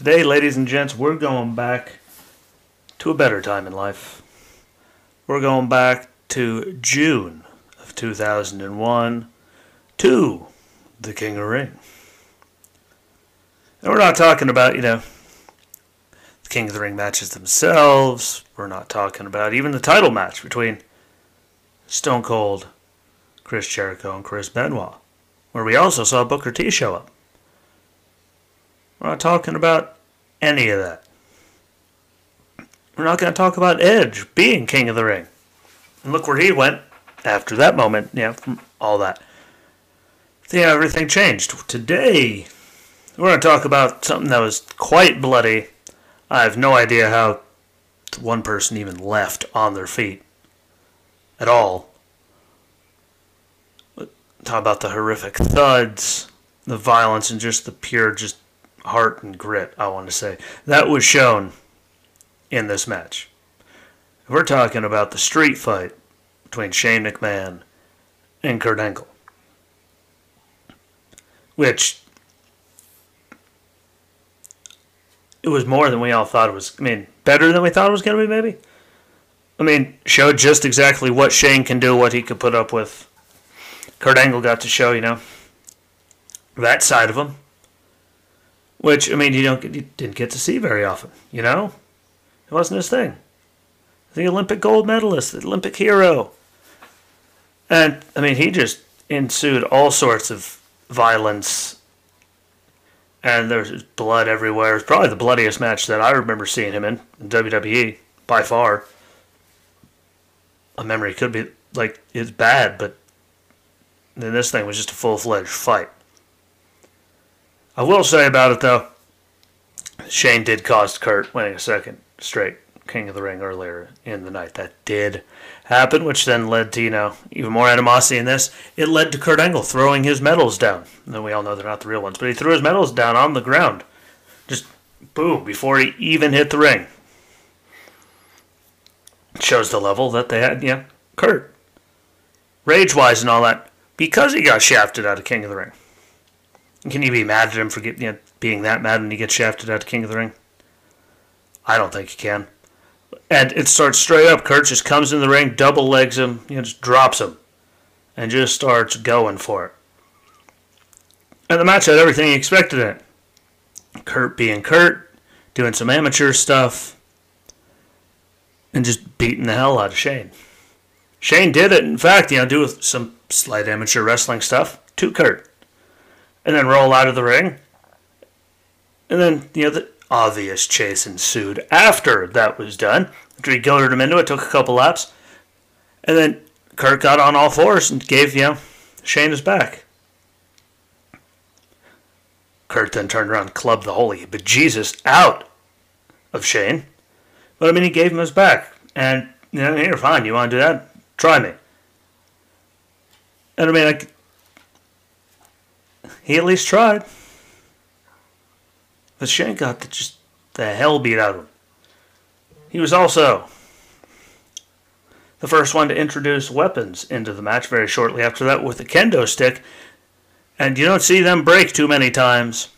Today, ladies and gents, we're going back to a better time in life. We're going back to June of 2001 to the King of Ring. And we're not talking about, you know, the King of the Ring matches themselves. We're not talking about even the title match between Stone Cold, Chris Jericho, and Chris Benoit, where we also saw Booker T show up. We're not talking about any of that. We're not going to talk about Edge being King of the Ring. And look where he went after that moment, yeah, from all that. Yeah, everything changed. Today, we're going to talk about something that was quite bloody. I have no idea how one person even left on their feet at all. Talk about the horrific thuds, the violence, and just the pure, just heart and grit, I want to say. That was shown in this match. We're talking about the street fight between Shane McMahon and Kurt Angle. Which it was more than we all thought it was. I mean, better than we thought it was going to be, maybe. I mean, showed just exactly what Shane can do, what he could put up with. Kurt Angle got to show, you know, that side of him which I mean, you don't you didn't get to see very often. You know, it wasn't his thing. The Olympic gold medalist, the Olympic hero, and I mean, he just ensued all sorts of violence, and there's blood everywhere. It's probably the bloodiest match that I remember seeing him in, in WWE by far. A memory could be like it's bad, but then this thing was just a full fledged fight. I will say about it though, Shane did cost Kurt winning a second straight King of the Ring earlier in the night. That did happen, which then led to, you know, even more animosity in this. It led to Kurt Angle throwing his medals down. And we all know they're not the real ones, but he threw his medals down on the ground. Just boom, before he even hit the ring. Shows the level that they had, yeah. Kurt. Rage wise and all that, because he got shafted out of King of the Ring. Can you be mad at him for get, you know, being that mad when he gets shafted out of King of the Ring? I don't think you can. And it starts straight up. Kurt just comes in the ring, double legs him, you know, just drops him, and just starts going for it. And the match had everything he expected in it. Kurt being Kurt, doing some amateur stuff, and just beating the hell out of Shane. Shane did it, in fact, you know, do some slight amateur wrestling stuff to Kurt and then roll out of the ring. And then, you know, the obvious chase ensued after that was done. After he goaded him into it, took a couple laps. And then Kurt got on all fours and gave, you know, Shane his back. Kurt then turned around and clubbed the holy bejesus out of Shane. But I mean, he gave him his back. And, you know, here, fine, you want to do that? Try me. And I mean, I, he at least tried. But Shane got the, just the hell beat out of him. He was also the first one to introduce weapons into the match very shortly after that with the kendo stick. And you don't see them break too many times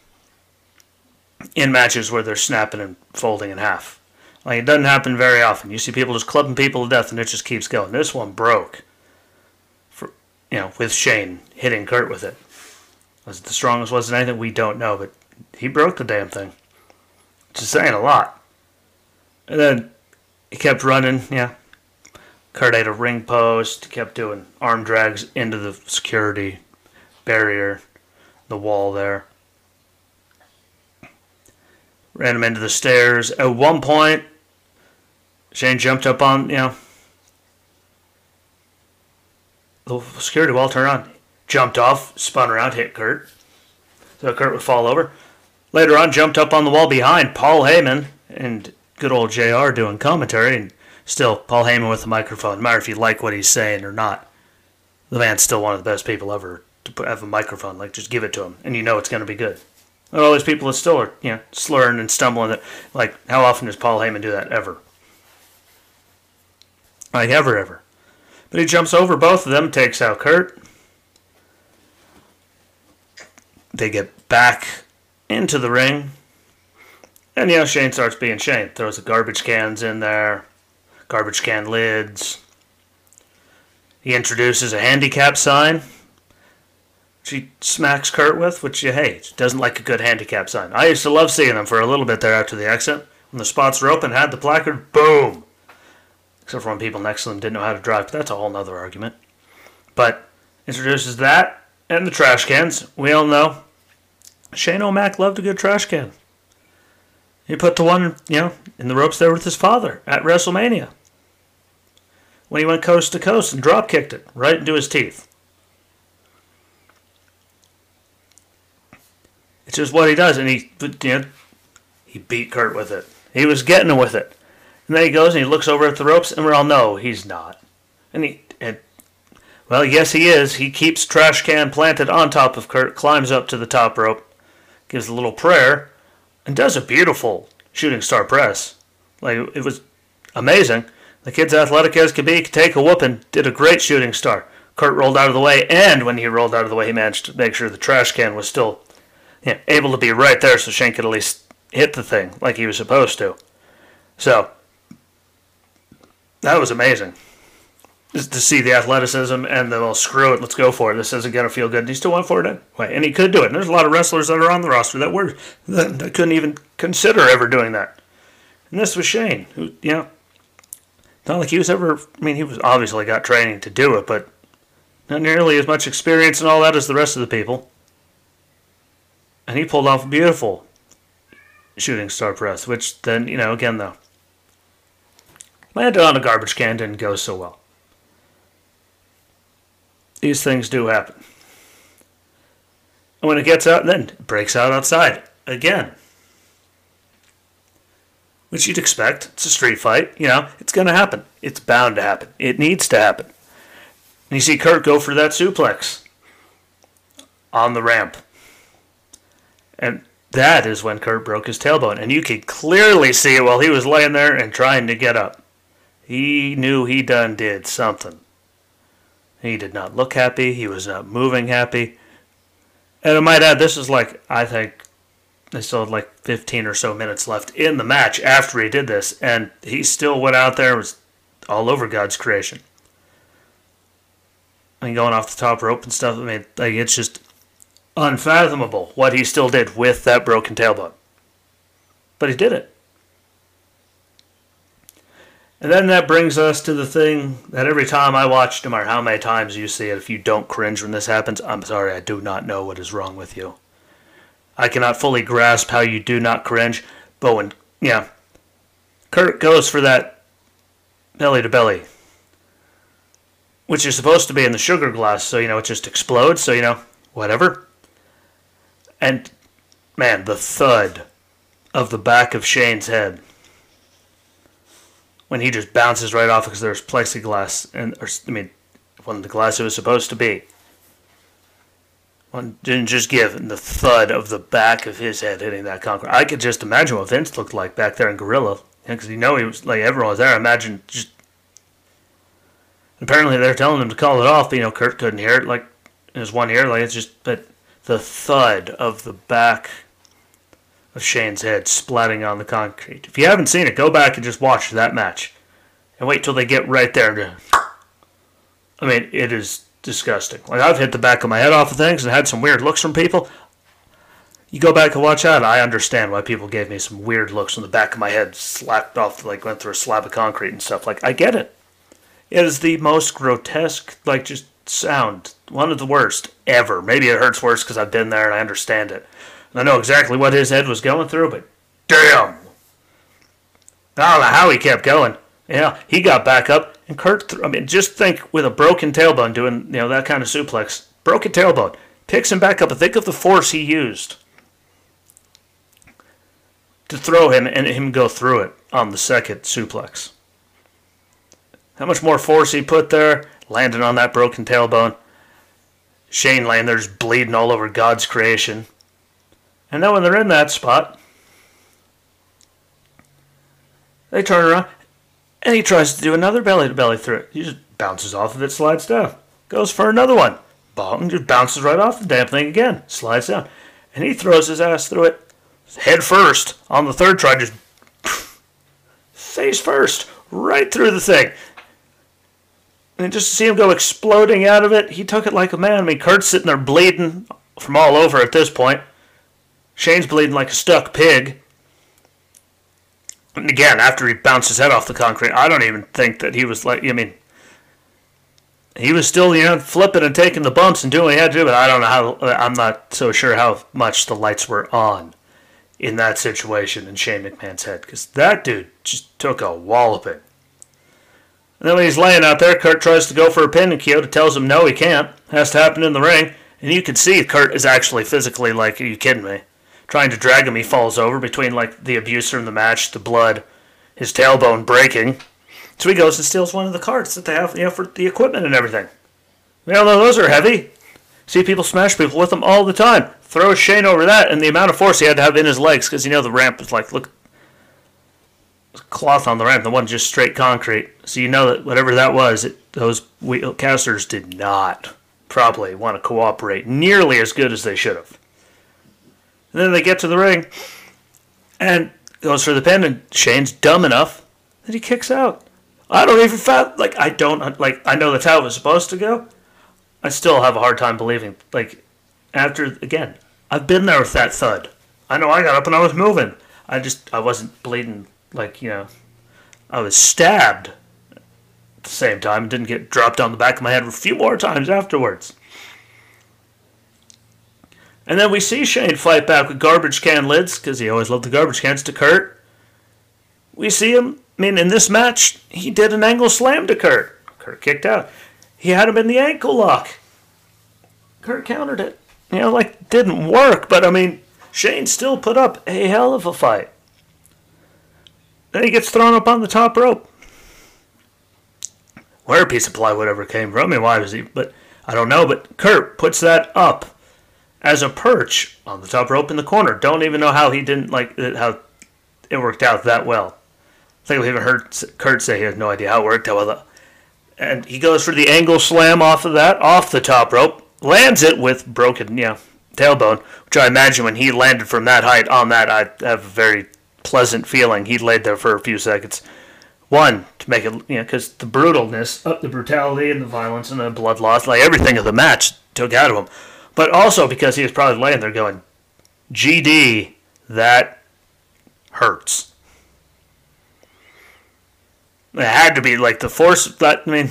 in matches where they're snapping and folding in half. Like it doesn't happen very often. You see people just clubbing people to death and it just keeps going. This one broke. For you know, with Shane hitting Kurt with it. Was it the strongest? Was it anything? We don't know, but he broke the damn thing. Is saying a lot. And then he kept running, yeah. Kurt ate a ring post, kept doing arm drags into the security barrier, the wall there. Ran him into the stairs. At one point, Shane jumped up on, you know, the security wall turned on jumped off, spun around, hit Kurt. So Kurt would fall over. Later on, jumped up on the wall behind Paul Heyman and good old JR doing commentary. And still, Paul Heyman with the microphone. No matter if you like what he's saying or not, the man's still one of the best people ever to have a microphone. Like, just give it to him, and you know it's going to be good. And all these people that still are, you know, slurring and stumbling. That, Like, how often does Paul Heyman do that? Ever. Like, ever, ever. But he jumps over both of them, takes out Kurt. They get back into the ring. And know, Shane starts being Shane. Throws the garbage cans in there, garbage can lids. He introduces a handicap sign, She smacks Kurt with, which hate. Doesn't like a good handicap sign. I used to love seeing them for a little bit there after the exit. When the spots were open, had the placard, boom! Except for when people next to them didn't know how to drive, but that's a whole nother argument. But introduces that and the trash cans. We all know Shane O'Mac loved a good trash can. He put the one, you know, in the ropes there with his father at WrestleMania. When he went coast to coast and drop kicked it right into his teeth. It's just what he does, and he, you know, he beat Kurt with it. He was getting it with it, and then he goes and he looks over at the ropes, and we're all know he's not. And he, and, well, yes, he is. He keeps trash can planted on top of Kurt, climbs up to the top rope, gives a little prayer, and does a beautiful shooting star press. Like it was amazing. The kid's athletic as could be, could take a whooping, did a great shooting star. Kurt rolled out of the way, and when he rolled out of the way, he managed to make sure the trash can was still you know, able to be right there so Shane could at least hit the thing like he was supposed to. So, that was amazing. To see the athleticism and the, well, screw it, let's go for it. This isn't going to feel good. And he still went for it anyway. And he could do it. And there's a lot of wrestlers that are on the roster that were, that, that couldn't even consider ever doing that. And this was Shane, who, you know, not like he was ever, I mean, he was obviously got training to do it, but not nearly as much experience and all that as the rest of the people. And he pulled off a beautiful shooting star press, which then, you know, again, though, landed on a garbage can didn't go so well. These things do happen. And when it gets out, then it breaks out outside again. Which you'd expect. It's a street fight. You know, it's going to happen. It's bound to happen. It needs to happen. And you see Kurt go for that suplex on the ramp. And that is when Kurt broke his tailbone. And you could clearly see it while he was laying there and trying to get up. He knew he done did something. He did not look happy. He was not moving happy. And I might add, this is like, I think they still had like 15 or so minutes left in the match after he did this. And he still went out there and was all over God's creation. Mean, going off the top rope and stuff. I mean, like, it's just unfathomable what he still did with that broken tailbone. But he did it. And then that brings us to the thing that every time I watch, no matter how many times you see it, if you don't cringe when this happens, I'm sorry, I do not know what is wrong with you. I cannot fully grasp how you do not cringe, but when, yeah, Kurt goes for that belly to belly, which is supposed to be in the sugar glass, so, you know, it just explodes, so, you know, whatever. And, man, the thud of the back of Shane's head when he just bounces right off because there's plexiglass and or, I mean when the glass it was supposed to be. One didn't just give the thud of the back of his head hitting that concrete. I could just imagine what Vince looked like back there in Gorilla, because you know he was like everyone was there. Imagine just. Apparently they're telling him to call it off, but you know Kurt couldn't hear it. Like in his one ear, like it's just but the thud of the back of Shane's head splatting on the concrete. If you haven't seen it, go back and just watch that match. And wait till they get right there. I mean, it is disgusting. Like, I've hit the back of my head off of things and had some weird looks from people. You go back and watch that, I understand why people gave me some weird looks when the back of my head slapped off, like went through a slab of concrete and stuff. Like, I get it. It is the most grotesque, like, just sound. One of the worst ever. Maybe it hurts worse because I've been there and I understand it. I know exactly what his head was going through, but damn! I don't know how he kept going. Yeah, he got back up, and Kurt. Th- I mean, just think with a broken tailbone doing you know that kind of suplex, broken tailbone picks him back up. And think of the force he used to throw him and him go through it on the second suplex. How much more force he put there, landing on that broken tailbone. Shane laying there's bleeding all over God's creation. And then when they're in that spot, they turn around and he tries to do another belly to belly through it. He just bounces off of it, slides down. Goes for another one. Bong just bounces right off the damn thing again, slides down. And he throws his ass through it head first on the third try, just face first, right through the thing. And just to see him go exploding out of it, he took it like a man. I mean, Kurt's sitting there bleeding from all over at this point. Shane's bleeding like a stuck pig. And again, after he bounced his head off the concrete, I don't even think that he was like, I mean, he was still, you know, flipping and taking the bumps and doing what he had to do, but I don't know how, I'm not so sure how much the lights were on in that situation in Shane McMahon's head, because that dude just took a walloping. And then when he's laying out there, Kurt tries to go for a pin, and Chioda tells him no, he can't. It has to happen in the ring. And you can see Kurt is actually physically like, are you kidding me? Trying to drag him, he falls over between like the abuser and the match, the blood, his tailbone breaking. So he goes and steals one of the carts that they have, you know, for the equipment and everything. All know those are heavy. See people smash people with them all the time. Throw Shane over that, and the amount of force he had to have in his legs, because you know the ramp is like, look, cloth on the ramp, the one just straight concrete. So you know that whatever that was, it, those wheel casters did not probably want to cooperate nearly as good as they should have. And then they get to the ring, and goes for the pin, and Shane's dumb enough that he kicks out. I don't even fat like I don't like I know that's how it was supposed to go. I still have a hard time believing like after again I've been there with that thud. I know I got up and I was moving. I just I wasn't bleeding like you know I was stabbed at the same time. Didn't get dropped on the back of my head a few more times afterwards. And then we see Shane fight back with garbage can lids because he always loved the garbage cans to Kurt. We see him. I mean, in this match, he did an angle slam to Kurt. Kurt kicked out. He had him in the ankle lock. Kurt countered it. You know, like didn't work, but I mean, Shane still put up a hell of a fight. Then he gets thrown up on the top rope. Where a piece of plywood ever came from, I mean, why was he? But I don't know. But Kurt puts that up as a perch on the top rope in the corner. Don't even know how he didn't like it, how it worked out that well. I think we even heard Kurt say he had no idea how it worked out well. And he goes for the angle slam off of that, off the top rope, lands it with broken, yeah, tailbone, which I imagine when he landed from that height on that, I have a very pleasant feeling. He laid there for a few seconds. One, to make it, you know, because the brutalness, uh, the brutality and the violence and the blood loss, like everything of the match took out of him. But also because he was probably laying there going, GD, that hurts. It had to be like the force that, I mean,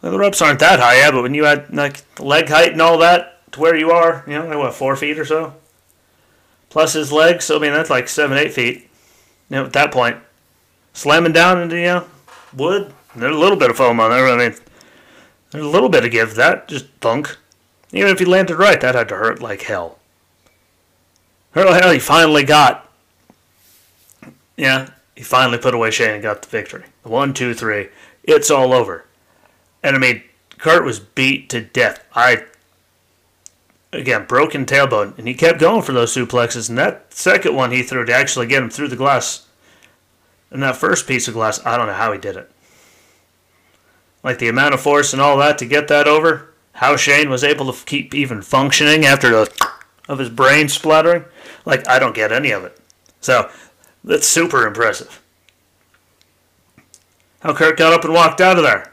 the ropes aren't that high, yeah, but when you had like leg height and all that to where you are, you know, like what, four feet or so? plus his legs. So I mean, that's like seven, eight feet. You know, at that point, slamming down into you know wood. There's a little bit of foam on there. I mean, there's a little bit of give. That just thunk. Even if he landed right, that had to hurt like hell. Hurt like hell. He finally got. Yeah, he finally put away Shane and got the victory. One, two, three. It's all over. And I mean, Kurt was beat to death. I again, broken tailbone, and he kept going for those suplexes. And that second one he threw to actually get him through the glass, and that first piece of glass, I don't know how he did it. Like the amount of force and all that to get that over, how Shane was able to keep even functioning after the of his brain splattering, like I don't get any of it. So that's super impressive. How Kurt got up and walked out of there.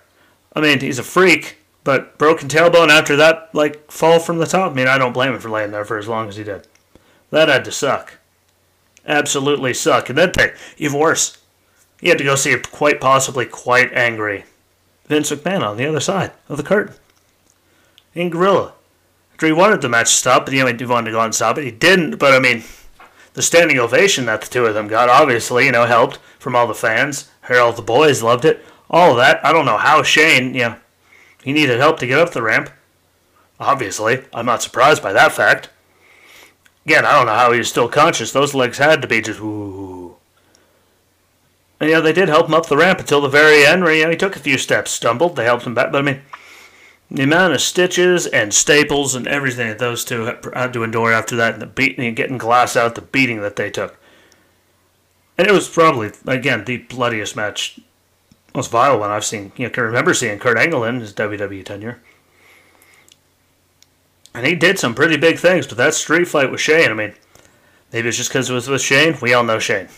I mean, he's a freak but broken tailbone after that, like fall from the top. I mean, I don't blame him for laying there for as long as he did. That had to suck. Absolutely suck. And then even worse, he had to go see a quite possibly quite angry Vince McMahon on the other side of the curtain in Gorilla. He wanted the match to stop, but he wanted to go and stop it. He didn't, but I mean, the standing ovation that the two of them got obviously, you know, helped from all the fans. Harold the boys loved it. All of that. I don't know how Shane, you know, he needed help to get up the ramp. Obviously, I'm not surprised by that fact. Again, I don't know how he was still conscious. Those legs had to be just ooh. And yeah, they did help him up the ramp until the very end, where you know, he took a few steps, stumbled. They helped him back, but I mean, the amount of stitches and staples and everything that those two had to endure after that, and the beating and getting glass out, the beating that they took. And it was probably again the bloodiest match most vile one I've seen. You can remember seeing Kurt Angle in his WWE tenure. And he did some pretty big things, but that street fight with Shane, I mean, Maybe it's just because it was with Shane. We all know Shane.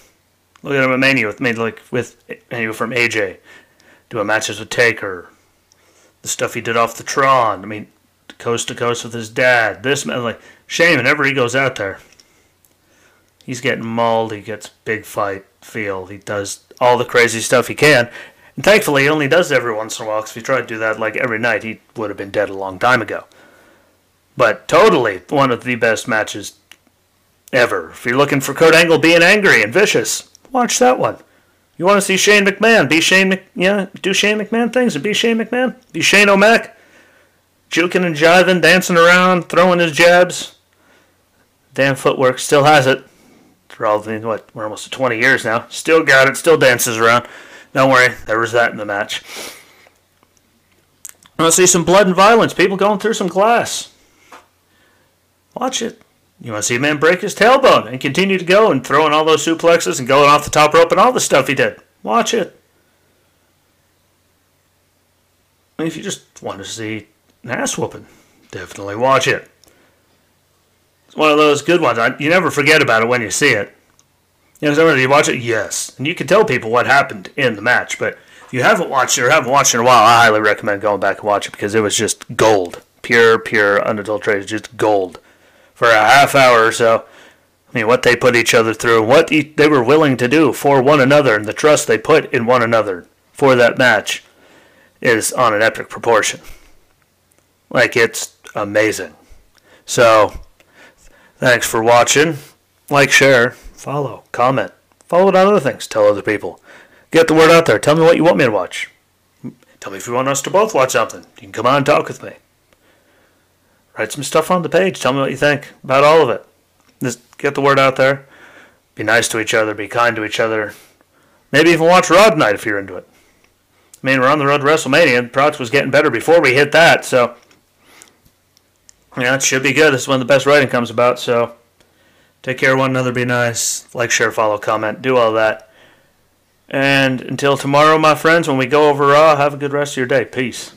Look at him at Mania with me, like with Mania from AJ, doing matches with Taker, the stuff he did off the Tron. I mean, coast to coast with his dad. This man, like Shane, whenever he goes out there, he's getting mauled. He gets big fight feel. He does all the crazy stuff he can. And thankfully, he only does every once in a while. Because if he tried to do that like every night, he would have been dead a long time ago. But totally one of the best matches ever. If you're looking for Kurt Angle being angry and vicious, watch that one. You want to see Shane McMahon? Be Shane Mc, yeah, do Shane McMahon things and be Shane McMahon. Be Shane O'Mac, juking and jiving, dancing around, throwing his jabs. Damn footwork, still has it. For all the what, we're almost 20 years now. Still got it, still dances around. Don't worry, there was that in the match. I want to see some blood and violence. People going through some glass. Watch it. You want to see a man break his tailbone and continue to go and throwing all those suplexes and going off the top rope and all the stuff he did. Watch it. If you just want to see an ass whooping, definitely watch it. It's one of those good ones. I, you never forget about it when you see it. You know, somebody you watch it, yes, and you can tell people what happened in the match. But if you haven't watched it or haven't watched it in a while, I highly recommend going back and watch it because it was just gold, pure, pure, unadulterated, just gold for a half hour or so. I mean, what they put each other through, what they were willing to do for one another, and the trust they put in one another for that match is on an epic proportion. Like, it's amazing. So, thanks for watching. Like, share, follow, comment. Follow it on other things. Tell other people. Get the word out there. Tell me what you want me to watch. Tell me if you want us to both watch something. You can come on and talk with me write some stuff on the page. Tell me what you think about all of it. Just get the word out there. Be nice to each other. Be kind to each other. Maybe even watch Raw tonight if you're into it. I mean, we're on the road to WrestleMania. The product was getting better before we hit that, so yeah, it should be good. This is when the best writing comes about. So take care of one another. Be nice. Like, share, follow, comment. Do all that. And until tomorrow, my friends, when we go over Raw, have a good rest of your day. Peace.